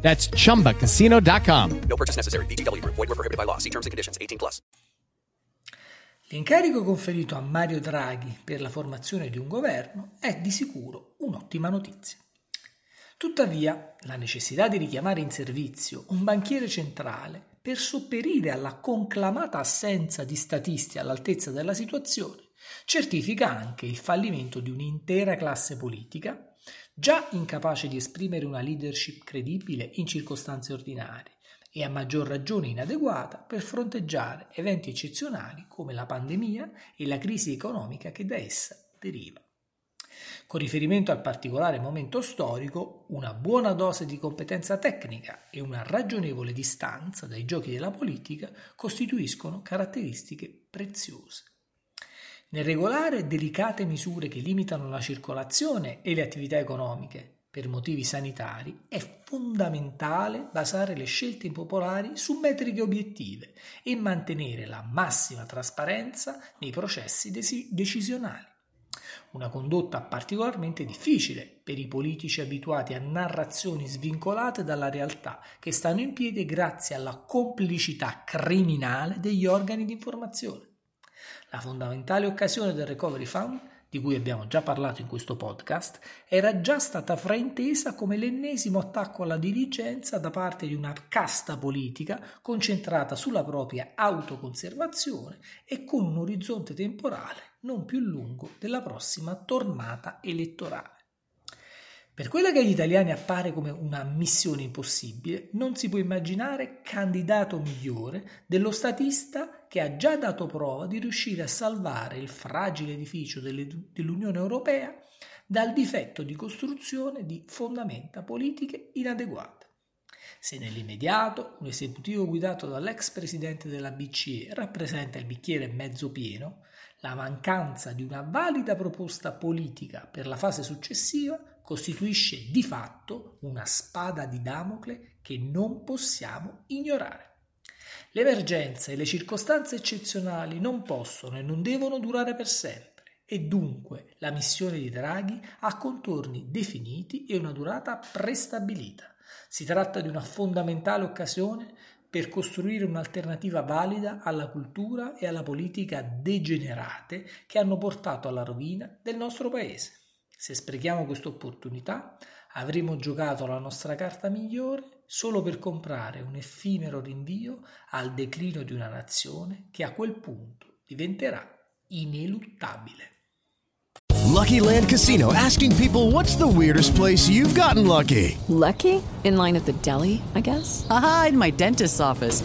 That's chumbacasino.com. No purchase necessary. VGW Group. Void were prohibited by law. See terms and conditions. 18 plus. L'incarico conferito a Mario Draghi per la formazione di un governo è di sicuro un'ottima notizia. Tuttavia, la necessità di richiamare in servizio un banchiere centrale per sopperire alla conclamata assenza di statisti all'altezza della situazione certifica anche il fallimento di un'intera classe politica già incapace di esprimere una leadership credibile in circostanze ordinarie e a maggior ragione inadeguata per fronteggiare eventi eccezionali come la pandemia e la crisi economica che da essa deriva. Con riferimento al particolare momento storico, una buona dose di competenza tecnica e una ragionevole distanza dai giochi della politica costituiscono caratteristiche preziose. Nel regolare delicate misure che limitano la circolazione e le attività economiche per motivi sanitari è fondamentale basare le scelte impopolari su metriche obiettive e mantenere la massima trasparenza nei processi desi- decisionali. Una condotta particolarmente difficile per i politici abituati a narrazioni svincolate dalla realtà che stanno in piedi grazie alla complicità criminale degli organi di informazione. La fondamentale occasione del Recovery Fund, di cui abbiamo già parlato in questo podcast, era già stata fraintesa come l'ennesimo attacco alla dirigenza da parte di una casta politica concentrata sulla propria autoconservazione e con un orizzonte temporale non più lungo della prossima tornata elettorale. Per quella che agli italiani appare come una missione impossibile, non si può immaginare candidato migliore dello statista che ha già dato prova di riuscire a salvare il fragile edificio dell'Unione Europea dal difetto di costruzione di fondamenta politiche inadeguate. Se nell'immediato un esecutivo guidato dall'ex presidente della BCE rappresenta il bicchiere mezzo pieno, la mancanza di una valida proposta politica per la fase successiva costituisce di fatto una spada di Damocle che non possiamo ignorare. L'emergenza e le circostanze eccezionali non possono e non devono durare per sempre e dunque la missione di Draghi ha contorni definiti e una durata prestabilita. Si tratta di una fondamentale occasione per costruire un'alternativa valida alla cultura e alla politica degenerate che hanno portato alla rovina del nostro paese. Se sprechiamo questa opportunità, avremo giocato la nostra carta migliore solo per comprare un effimero rinvio al declino di una nazione che a quel punto diventerà ineluttabile. Lucky Land Casino asking people what's the weirdest place you've gotten lucky? Lucky? In line at the deli, I guess? Aha, in my dentist's office.